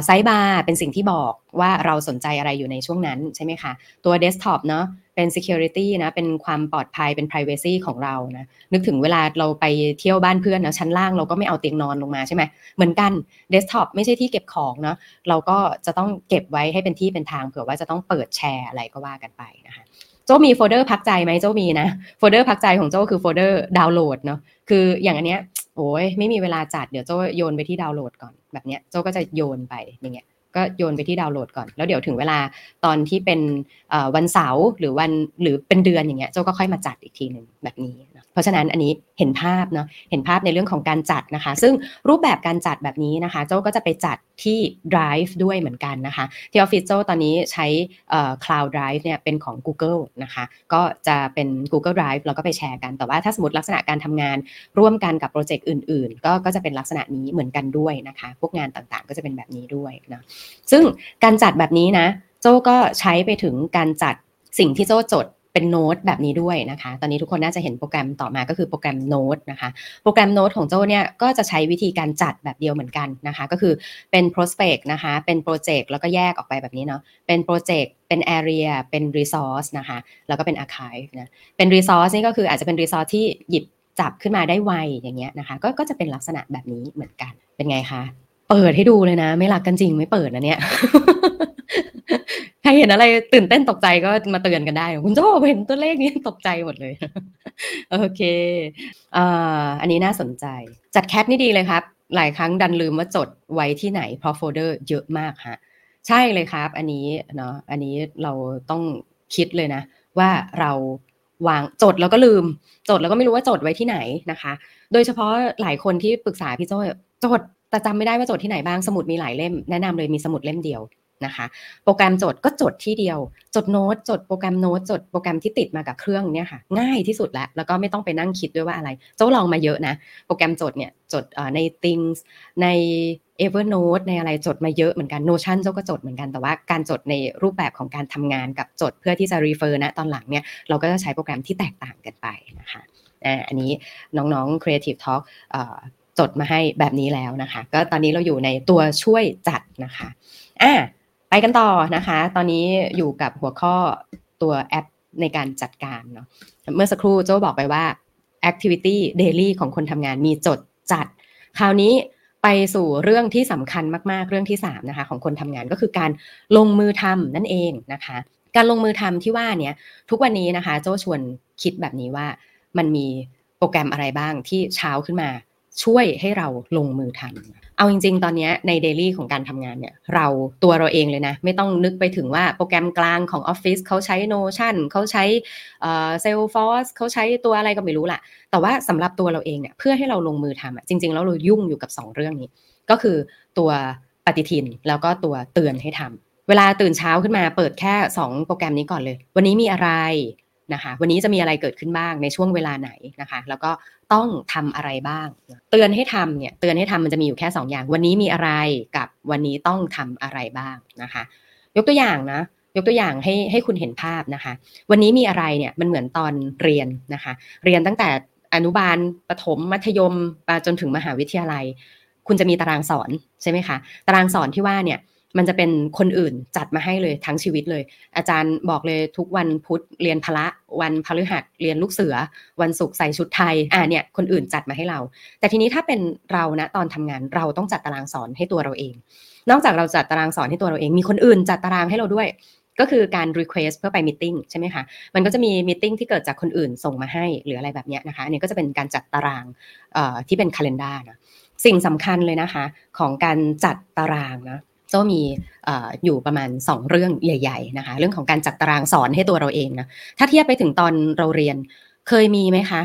sidebar เป็นสิ่งที่บอก ว่าเราสนใจอะไรอยู่ในช่วงนั้นใช่ไหมคะ ตัวเดสก์ท็อปเนาะเป็น security นะ เป็นความปลอดภัย เป็น privacy ของเรานะ นึกถึงเวลาเราไปเที่ยวบ้านเพื่อนนะชั้นล่างเราก็ไม่เอาเตียงนอนลงมาใช่ไหม เหมือนกันเดสก์ท็อปไม่ใช่ที่เก็บของเนาะ เราก็จะต้องเก็บไว้ให้เป็นที่เป็นทางเผื่อว่าจะต้องเปิดแชร์อะไรก็ว่ากันไปนะคะโจมีโฟลเดอร์พักใจไหมโจมีนะ โฟลเดอร์พักใจของโจคือโฟลเดอร์ดาวน์โหลดเนาะ คืออย่างอันเนี้ยโอ้ยไม่มีเวลาจัดเดี๋ยวโจโยนไปที่ดาวน์โหลดก่อนแบบเนี้ยโจก็จะโยนไปอย่างเงี้ย ก็โยนไปที่ดาวน์โหลดก่อน แล้วเดี๋ยวถึงเวลาตอนที่เป็นวันเสาร์หรือวันหรือเป็นเดือนอย่างเงี้ยโจ้ก็ค่อยมาจัดอีกทีหนึ่งแบบนี้ เพราะฉะนั้นอันนี้เห็นภาพเนาะเห็นภาพในเรื่องของการจัดนะคะ ซึ่งรูปแบบการจัดแบบนี้นะคะโจ้ก็จะไปจัดที่ Drive ด้วยเหมือนกันนะคะ ที่ออฟฟิศโจ้ตอนนี้ใช้ Cloud Drive เนี่ยเป็นของ Google นะคะ ก็จะเป็น Google Drive แล้วก็ไปแชร์กัน แต่ว่าถ้าสมมติลักษณะการทำงานร่วมกันกับโปรเจกต์อื่นๆ ก็ก็จะเป็นลักษณะนี้เหมือนกันด้วยนะคะ พวกงานต่างๆ ก็จะเป็นแบบนี้ด้วยนะซึ่งการจัดแบบนี้นะ โจ้ก็ใช้ไปถึงการจัดสิ่งที่โจ้จด เป็นโน้ตแบบนี้ด้วยนะคะ ตอนนี้ทุกคนน่าจะเห็นโปรแกรมต่อมาก็คือโปรแกรมโน้ตนะคะ โปรแกรมโน้ตของโจ้เนี่ยก็จะใช้วิธีการจัดแบบเดียวเหมือนกันนะคะ ก็คือเป็น prospect นะคะ เป็นโปรเจกต์แล้วก็แยกออกไปแบบนี้เนาะ เป็นโปรเจกต์เป็น area เป็น resource นะคะ แล้วก็เป็น archive นะ เป็น resource นี่ก็คืออาจจะเป็น resource ที่หยิบจับขึ้นมาได้ไวอย่างเงี้ยนะคะ ก็ก็จะเป็นลักษณะแบบนี้เหมือนกัน เป็นไงคะ เปิดให้ดูเลยนะ ไม่รักกันจริงไม่เปิดนะเนี่ย เห็นอะไรตื่นเต้นตกใจก็มาเตือนกันได้ คุณโจ้เห็นตัวเลขนี้ตกใจหมดเลย โอเคอันนี้น่าสนใจ จัดแคปนี่ดีเลยครับ หลายครั้งดันลืมว่าจดไว้ที่ไหนเพราะโฟลเดอร์เยอะมากฮะใช่เลยครับ อันนี้เนาะอันนี้เราต้องคิดเลยนะ ว่าเราวางจดแล้วก็ลืม จดแล้วก็ไม่รู้ว่าจดไว้ที่ไหนนะคะ โดยเฉพาะหลายคนที่ปรึกษาพี่โจ้จดแต่จำไม่ได้ว่าจดที่ไหนบ้างสมุดมีหลายเล่มแนะนำเลยมีสมุดเล่มเดียว นะคะ โปรแกรมจดก็จดที่เดียว จดโน้ตจดโปรแกรมโน้ตจดโปรแกรมที่ติดมากับเครื่องเนี่ยค่ะ ง่ายที่สุดแล้ว แล้วก็ไม่ต้องไปนั่งคิดด้วยว่าอะไร เจ้าลองมาเยอะนะ โปรแกรมจดเนี่ยจดใน Things ใน Evernote ในอะไรจดมาเยอะเหมือนกัน Notion เจ้าก็จดเหมือนกันแต่ว่าการจดในรูปแบบของการทำงานกับจดเพื่อที่จะ refer นะตอนหลังเนี่ยเราก็จะใช้โปรแกรมที่แตกต่างกันไปนะคะอันนี้น้องๆ Creative Talk จดมาให้แบบนี้แล้วนะคะ ก็ตอนนี้เราอยู่ในตัวช่วยจัดนะคะอ่า ไปกันต่อนะคะ ตอนนี้อยู่กับหัวข้อตัวแอปในการจัดการเนาะเมื่อสักครู่โจ้บอกไปว่า activity daily ของคนทำงานมีจดจัด คราวนี้ไปสู่เรื่องที่สำคัญมากๆ เรื่องที่3นะคะของคนทำงานก็คือการลงมือทำนั่นเองนะคะ การลงมือทำที่ว่าเนี่ยทุกวันนี้นะคะ โจ้ชวนคิดแบบนี้ว่ามันมีโปรแกรมอะไรบ้างที่เช้าขึ้นมาช่วยให้เราลงมือทำ เอาจริง ๆ ตอนนี้ในเดลี่ของการทำงานเนี่ย เราตัวเราเองเลยนะ ไม่ต้องนึกไปถึงว่าโปรแกรมกลางของออฟฟิศเขาใช้ Notion เขาใช้เซลฟอร์สเขาใช้ตัวอะไรก็ไม่รู้ละแต่ว่าสำหรับตัวเราเองเนี่ย เพื่อให้เราลงมือทำจริง ๆ แล้วเรายุ่งอยู่กับ 2 เรื่องนี้ ก็คือตัวปฏิทินแล้วก็ตัวเตือนให้ทำเวลาตื่นเช้าขึ้นมาเปิดแค่ 2 โปรแกรมนี้ก่อนเลย วันนี้มีอะไร นะคะ วันนี้จะมีอะไรเกิดขึ้นบ้างในช่วงเวลาไหนนะคะ แล้วก็ต้องทำอะไรบ้าง เตือนให้ทำเนี่ยเตือนให้ทำมันจะมีอยู่แค่ 2 อย่าง วันนี้มีอะไรกับวันนี้ต้องทำอะไรบ้างนะคะ ยกตัวอย่างนะยกตัวอย่างให้ให้คุณเห็นภาพนะคะ วันนี้มีอะไรเนี่ยมันเหมือนตอนเรียนนะคะ เรียนตั้งแต่อนุบาลประถมมัธยมไปจนถึงมหาวิทยาลัย คุณจะมีตารางสอนใช่ไหมคะ ตารางสอนที่ว่าเนี่ย มันจะเป็นคนอื่นจัดมาให้เลยทั้งชีวิตเลย อาจารย์บอกเลยทุกวันพุธเรียนพละวันพฤหัสเรียนลูกเสือ วันศุกร์ใส่ชุดไทยอ่าเนี่ยคนอื่นจัดมาให้เรา แต่ทีนี้ถ้าเป็นเรานะตอนทำงานเราต้องจัดตารางสอนให้ตัวเราเอง นอกจากเราจัดตารางสอนให้ตัวเราเอง มีคนอื่นจัดตารางให้เราด้วยก็คือการ request เพื่อไปมิ팅ใช่ไหมคะ มันก็จะมีมิ팅ที่เกิดจากคนอื่นส่งมาให้หรืออะไรแบบนี้นะคะอันนี้ก็จะเป็นการจัดตารางที่เป็น calendar นะ สิ่งสำคัญเลยนะคะของการจัดตารางนะ โจมีอยู่ประมาณ 2 เรื่องใหญ่ ๆ นะคะ เรื่องของการจัดตารางสอนให้ตัวเราเองนะถ้าเทียบไปถึงตอนเราเรียนเคยมีไหมคะ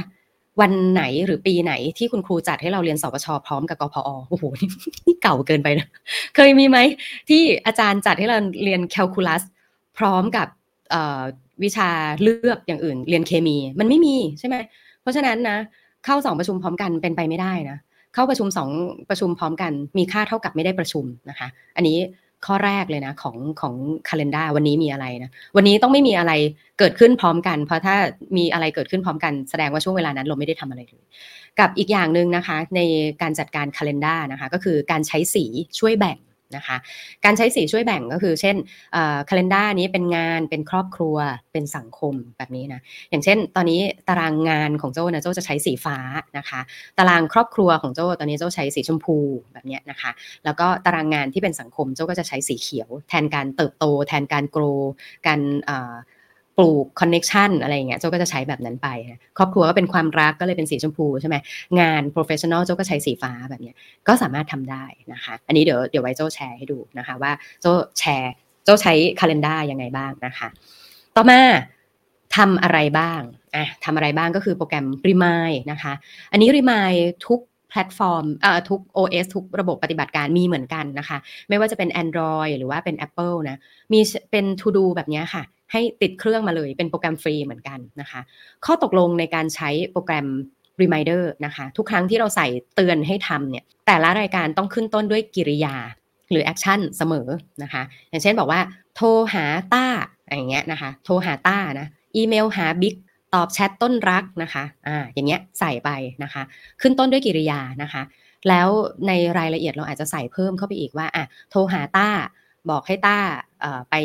วันไหนหรือปีไหนที่คุณครูจัดให้เราเรียนสปชพร้อมกับกพอโอ้โหนี่เก่าเกินไปนะเคยมีไหมที่อาจารย์จัดให้เราเรียนแคลคูลัสพร้อมกับวิชาเลือกอย่างอื่น เรียนเคมี มันไม่มีใช่ไหมเพราะฉะนั้นนะเข้าสองประชุมพร้อมกันเป็นไปไม่ได้นะ เข้าประชุมสองประชุมพร้อมกัน มีค่าเท่ากับไม่ได้ประชุมนะคะ อันนี้ข้อแรกเลยนะของของคาล endar วันนี้มีอะไรนะ วันนี้ต้องไม่มีอะไรเกิดขึ้นพร้อมกัน เพราะถ้ามีอะไรเกิดขึ้นพร้อมกันแสดงว่าช่วงเวลานั้นเราไม่ได้ทำอะไรเลย กับอีกอย่างหนึ่งนะคะ ในการจัดการคาล endar นะคะ ก็คือการใช้สีช่วยแบ่ง นะคะ การใช้สีช่วยแบ่งก็คือ เช่นคาล endar นี้เป็นงานเป็นครอบครัวเป็นสังคมแบบนี้นะอย่างเช่น ตอนนี้ตารางงานของโจ้นะโจ้จะใช้สีฟ้านะคะ ตารางครอบครัวของโจ้ตอนนี้โจ้ใช้สีชมพูแบบนี้นะคะ แล้วก็ตารางงานที่เป็นสังคมโจ้ก็จะใช้สีเขียว แทนการเติบโต แทนการ grow การ ปลูก connection อะไรอย่างเงี้ยโจก็จะใช้แบบนั้นไปครอบครัวก็เป็นความรักก็เลยเป็นสีชมพูใช่ไหมงาน professional โจก็ใช้สีฟ้าแบบนี้ก็สามารถทำได้นะคะ อันนี้เดี๋ยวเดี๋ยวไว้โจแชร์ให้ดูนะคะ ว่าโจแชร์โจใช้ calendar ยังไงบ้างนะคะ ต่อมาทำอะไรบ้างอะทำอะไรบ้างก็คือโปรแกรม Remind นะคะ อันนี้ Remind ทุก แพลตฟอร์มเอ่อทุก OS ทุกระบบปฏิบัติการมีเหมือนกันนะคะ ไม่ว่าจะเป็น Android หรือว่าเป็น Apple นะมีเป็น To Do แบบนี้ค่ะ ให้ติดเครื่องมาเลยเป็นโปรแกรมฟรีเหมือนกันนะคะ ข้อตกลงในการใช้โปรแกรม Reminder นะคะ ทุกครั้งที่เราใส่เตือนให้ทำเนี่ยแต่ละรายการต้องขึ้นต้นด้วยกิริยาหรือ action เสมอนะคะ อย่างเช่นบอกว่า โทรหาต้าอย่างเงี้ยนะคะ โทรหาต้านะ อีเมลหาบิ๊ก ตอบแชทต้นรักนะคะอ่าอย่างเงี้ยใส่ไปนะคะ ขึ้นต้นด้วยกิริยานะคะ แล้วในรายละเอียดเราอาจจะใส่เพิ่มเข้าไปอีกว่าอะโทรหาต้าบอกให้ต้าไป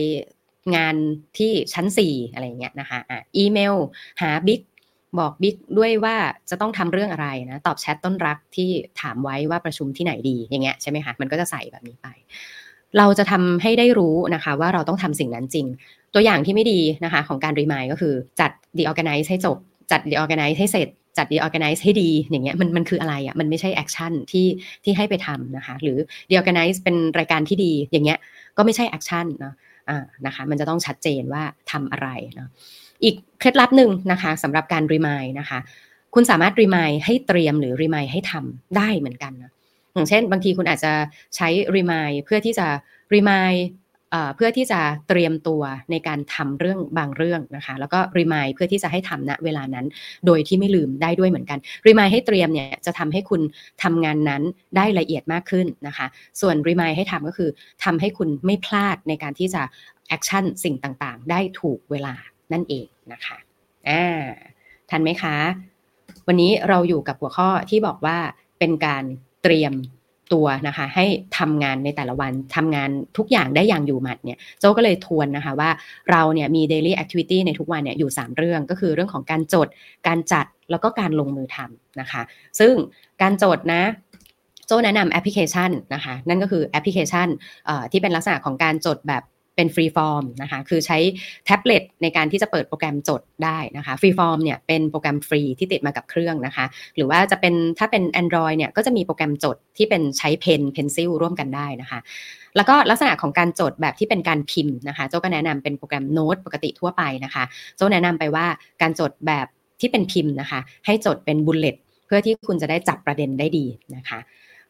งานที่ชั้น 4 อะไรเงี้ยนะคะอะอีเมล หาบิ๊กบอกบิ๊กด้วยว่าจะต้องทำเรื่องอะไรนะ ตอบแชทต้นรักที่ถามไว้ว่าประชุมที่ไหนดีอย่างเงี้ยใช่ไหมคะมันก็จะใส่แบบนี้ไป เราจะทำให้ได้รู้นะคะ ว่าเราต้องทำสิ่งนั้นจริง ตัวอย่างที่ไม่ดีนะคะของการรีมายก็คือจัด the organize ให้จบ จัด The Organice ให้เสร็จจัด The Organice ให้ดีอย่างเงี้ยมันมันคืออะไรอะ่ะมันไม่ใช่ action ที่ที่ให้ไปทำนะคะหรือ the organize เป็นรายการที่ดีอย่างเงี้ยก็ไม่ใช่ action เนาะอ่านะคะมันจะต้องชัดเจนว่าทำอะไรเนาะอีกเคล็ดลับหนึ่งนะคะสำหรับการ remind นะคะคุณสามารถ remind ให้เตรียมหรือ remind ให้ทำได้เหมือนกันนะอย่างเช่น บางทีคุณอาจจะใช้ remind เพื่อที่จะ remind เพื่อที่จะเตรียมตัวในการทำเรื่องบางเรื่องนะคะ แล้วก็ remind เพื่อที่จะให้ทำณเวลานั้น โดยที่ไม่ลืมได้ด้วยเหมือนกัน remind ให้เตรียมเนี่ยจะทำให้คุณทำงานนั้นได้ละเอียดมากขึ้นนะคะ ส่วน remind ให้ทำก็คือทำให้คุณไม่พลาดในการที่จะ action สิ่งต่างๆ ได้ถูกเวลานั่นเองนะคะอ่าทันไหมคะ วันนี้เราอยู่กับหัวข้อที่บอกว่าเป็นการเตรียม ตัวนะคะให้ทำงานในแต่ละวันทำงานทุกอย่างได้อย่างอยู่หมัดเนี่ยโจก็เลยทวนนะคะว่าเราเนี่ยมี daily activity ในทุกวันเนี่ยอยู่ 3 เรื่องก็คือเรื่องของการจด การจัดแล้วก็การลงมือทำนะคะ ซึ่งการจดนะโจแนะนำแอปพลิเคชันนะคะ นั่นก็คือแอปพลิเคชันที่เป็นลักษณะของการจดแบบ เป็น freeform นะคะ คือใช้แท็บเล็ตในการที่จะเปิดโปรแกรมจดได้นะคะ Freeform เนี่ยเป็นโปรแกรมฟรีที่ติดมากับเครื่องนะคะ หรือว่าจะเป็นถ้าเป็น Android เนี่ยก็จะมีโปรแกรมจดที่เป็นใช้ pen pencil ร่วมกันได้นะคะ แล้วก็ลักษณะของการจดแบบที่เป็นการพิมพ์นะคะโจ้ก็แนะนำเป็นโปรแกรมโน้ตปกติทั่วไปนะคะโจ้แนะนำไปว่าการจดแบบที่เป็นพิมพ์นะคะ ให้จดเป็น bullet เพื่อที่คุณจะได้จับประเด็นได้ดีนะคะ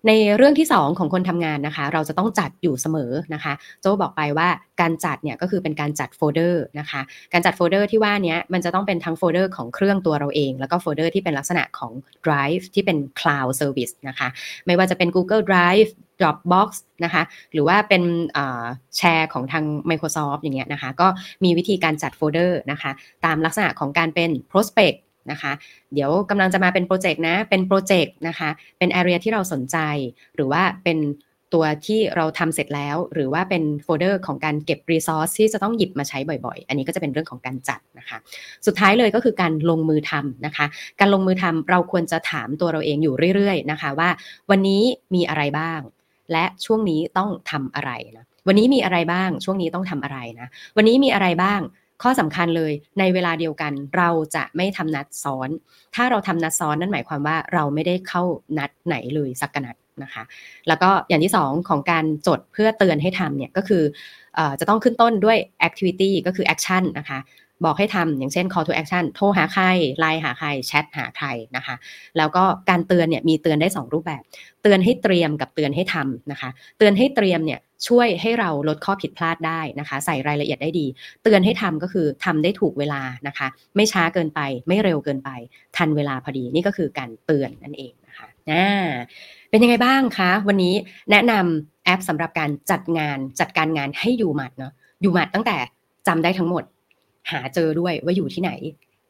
ในเรื่องที่ 2 ของคนทำงานนะคะ เราจะต้องจัดอยู่เสมอนะคะ โจบอกไปว่าการจัดเนี่ยก็คือเป็นการจัดโฟลเดอร์นะคะ การจัดโฟลเดอร์ที่ว่านี้มันจะต้องเป็นทั้งโฟลเดอร์ของเครื่องตัวเราเอง แล้วก็โฟลเดอร์ที่เป็นลักษณะของ Drive ที่เป็น Cloud Service นะคะ ไม่ว่าจะเป็น Google Drive Dropbox นะคะ หรือว่าเป็นแชร์ของทาง Microsoft อย่างเงี้ยนะคะ ก็มีวิธีการจัดโฟลเดอร์นะคะ ตามลักษณะของการเป็น prospect นะคะ เดี๋ยวกำลังจะมาเป็นโปรเจกต์นะ เป็นโปรเจกต์นะคะ เป็น area ที่เราสนใจ หรือว่าเป็นตัวที่เราทำเสร็จแล้ว หรือว่าเป็นโฟลเดอร์ของการเก็บ resource ที่จะต้องหยิบมาใช้บ่อยๆ อันนี้ก็จะเป็นเรื่องของการจัดนะคะ สุดท้ายเลยก็คือการลงมือทำนะคะ การลงมือทำเราควรจะถามตัวเราเองอยู่เรื่อยๆนะคะ ว่าวันนี้มีอะไรบ้าง และช่วงนี้ต้องทำอะไรนะวันนี้มีอะไรบ้าง ช่วงนี้ต้องทำอะไรนะ วันนี้มีอะไรบ้าง ข้อสำคัญเลยในเวลาเดียวกัน เราจะไม่ทำนัดซ้อน ถ้าเราทำนัดซ้อนนั่นหมายความว่าเราไม่ได้เข้านัดไหนเลยสักนัดนะคะ แล้วก็อย่างที่สองของการจดเพื่อเตือนให้ทำเนี่ยก็คืออจะต้องขึ้นต้นด้วย activity ก็คือ action นะคะบอกให้ทำอย่างเช่น call to action โทรหาใครไลน์หาใครแชทหาใครนะคะ แล้วก็การเตือนเนี่ยมีเตือนได้ 2 รูปแบบ เตือนให้เตรียมกับเตือนให้ทำนะคะ เตือนให้เตรียมเนี่ย ช่วยให้เราลดข้อผิดพลาดได้นะคะ ใส่รายละเอียดได้ดี เตือนให้ทำก็คือทำได้ถูกเวลานะคะ ไม่ช้าเกินไป ไม่เร็วเกินไป ทันเวลาพอดีนี่ก็คือการเตือนนั่นเองนะคะนะเป็นยังไงบ้างคะ วันนี้แนะนำแอปสำหรับการจัดงานจัดการงานให้อยู่หมัดเนาะอยู่หมัดตั้งแต่จำได้ทั้งหมด หาเจอด้วยว่าอยู่ที่ไหน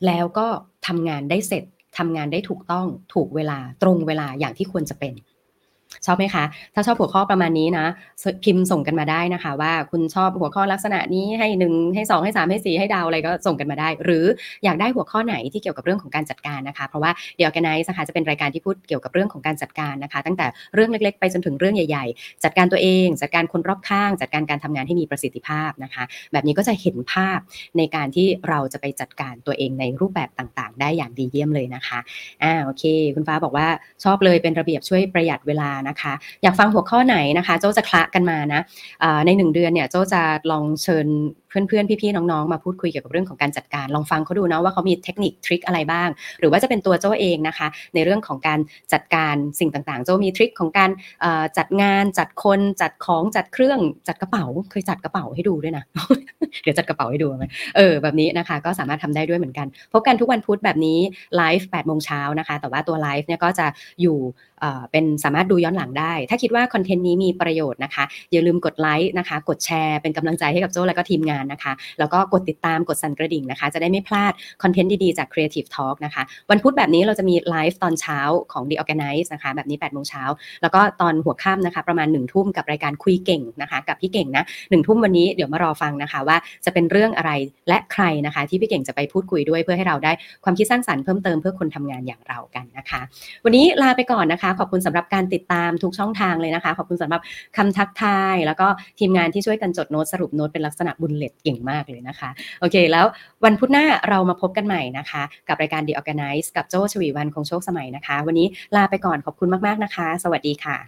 แล้วก็ทำงานได้เสร็จทำงานได้ถูกต้องถูกเวลาตรงเวลาอย่างที่ควรจะเป็น ชอบไหมคะ ถ้าชอบหัวข้อประมาณนี้นะ พิมพ์ส่งกันมาได้นะคะ ว่าคุณชอบหัวข้อลักษณะนี้ให้หนึ่งให้สองให้สามให้สี่ให้ดาวอะไรก็ส่งกันมาได้ หรืออยากได้หัวข้อไหนที่เกี่ยวกับเรื่องของการจัดการนะคะ เพราะว่าเดี๋ยวกันไนส์นะคะจะเป็นรายการที่พูดเกี่ยวกับเรื่องของการจัดการนะคะ ตั้งแต่เรื่องเล็ก ๆ ไปจนถึงเรื่องใหญ่ๆ จัดการตัวเอง จัดการคนรอบข้าง จัดการการทำงานให้มีประสิทธิภาพนะคะ แบบนี้ก็จะเห็นภาพในการที่เราจะไปจัดการตัวเองในรูปแบบต่างๆ ได้อย่างดีเยี่ยมเลยนะคะอ่าโอเค คุณฟ้าบอกว่าชอบเลยเป็นระเบียบช่วยประหยัดเวลานะคะ อยากฟังหัวข้อไหนนะคะ โจ้จะคละกันมานะในหนึ่งเดือนเนี่ยโจ้จะลองเชิญ เพื่อนๆ พี่ๆ น้องๆ มาพูดคุยเกี่ยวกับเรื่องของการจัดการ ลองฟังเขาดูเนาะว่าเขามีเทคนิคทริคอะไรบ้าง หรือว่าจะเป็นตัวโจ้เองนะคะ ในเรื่องของการจัดการสิ่งต่างๆ โจมีทริคของการจัดงานจัดคนจัดของจัดเครื่องจัดกระเป๋าเคยจัดกระเป๋าให้ดูด้วยนะเดี๋ยวจัดกระเป๋าให้ดูไหมเออแบบนี้นะคะ ก็สามารถทำได้ด้วยเหมือนกัน พบกันทุกวันพุธแบบนี้ไลฟ์8โมงเช้านะคะ แต่ว่าตัวไลฟ์เนี่ยก็จะอยู่เป็นสามารถดูย้อนหลังได้ ถ้าคิดว่าคอนเทนต์นี้มีประโยชน์นะคะอย่าลืมกดไลค์นะคะ กดแชร์เป็นกำลังใจให้กับโจ้และก็ทีมงานนะคะ แล้วก็กดติดตามกดสั่นกระดิ่งนะคะ จะได้ไม่พลาดคอนเทนต์ดีๆจาก Creative Talk นะคะ วันพุธแบบนี้เราจะมีไลฟ์ตอนเช้าของ The Organice นะคะ แบบนี้8โมงเช้า แล้วก็ตอนหัวค่ำนะคะ ประมาณ1ทุ่มกับรายการคุยเก่งนะคะ กับพี่เก่งนะหนึ่งทุ่มวันนี้เดี๋ยวมารอฟังนะคะ ว่าจะเป็นเรื่องอะไรและใครนะคะ ที่พี่เก่งจะไปพูดคุยด้วยเพื่อให้เราได้ความคิดสร้างสรรค์เพิ่มเติมเพื่อคนทำงานอย่างเรากันนะคะ วันนี้ลาไปก่อนนะคะ ขอบคุณสำหรับการติดตามทุกช่องทางเลยนะคะ ขอบคุณสำหรับคำทักทาย แล้วก็ทีมงานที่ช่วยกันจดโน้ตสรุปโน้ตเป็นลักษณะ bullet เก่งมากเลยนะคะ โอเค แล้ววันพุธหน้าเรามาพบกันใหม่นะคะ กับรายการ The Organice กับโจ้ ฉวีวรรณ คงโชคสมัยนะคะ วันนี้ลาไปก่อนขอบคุณมาก ๆ นะคะ สวัสดีค่ะ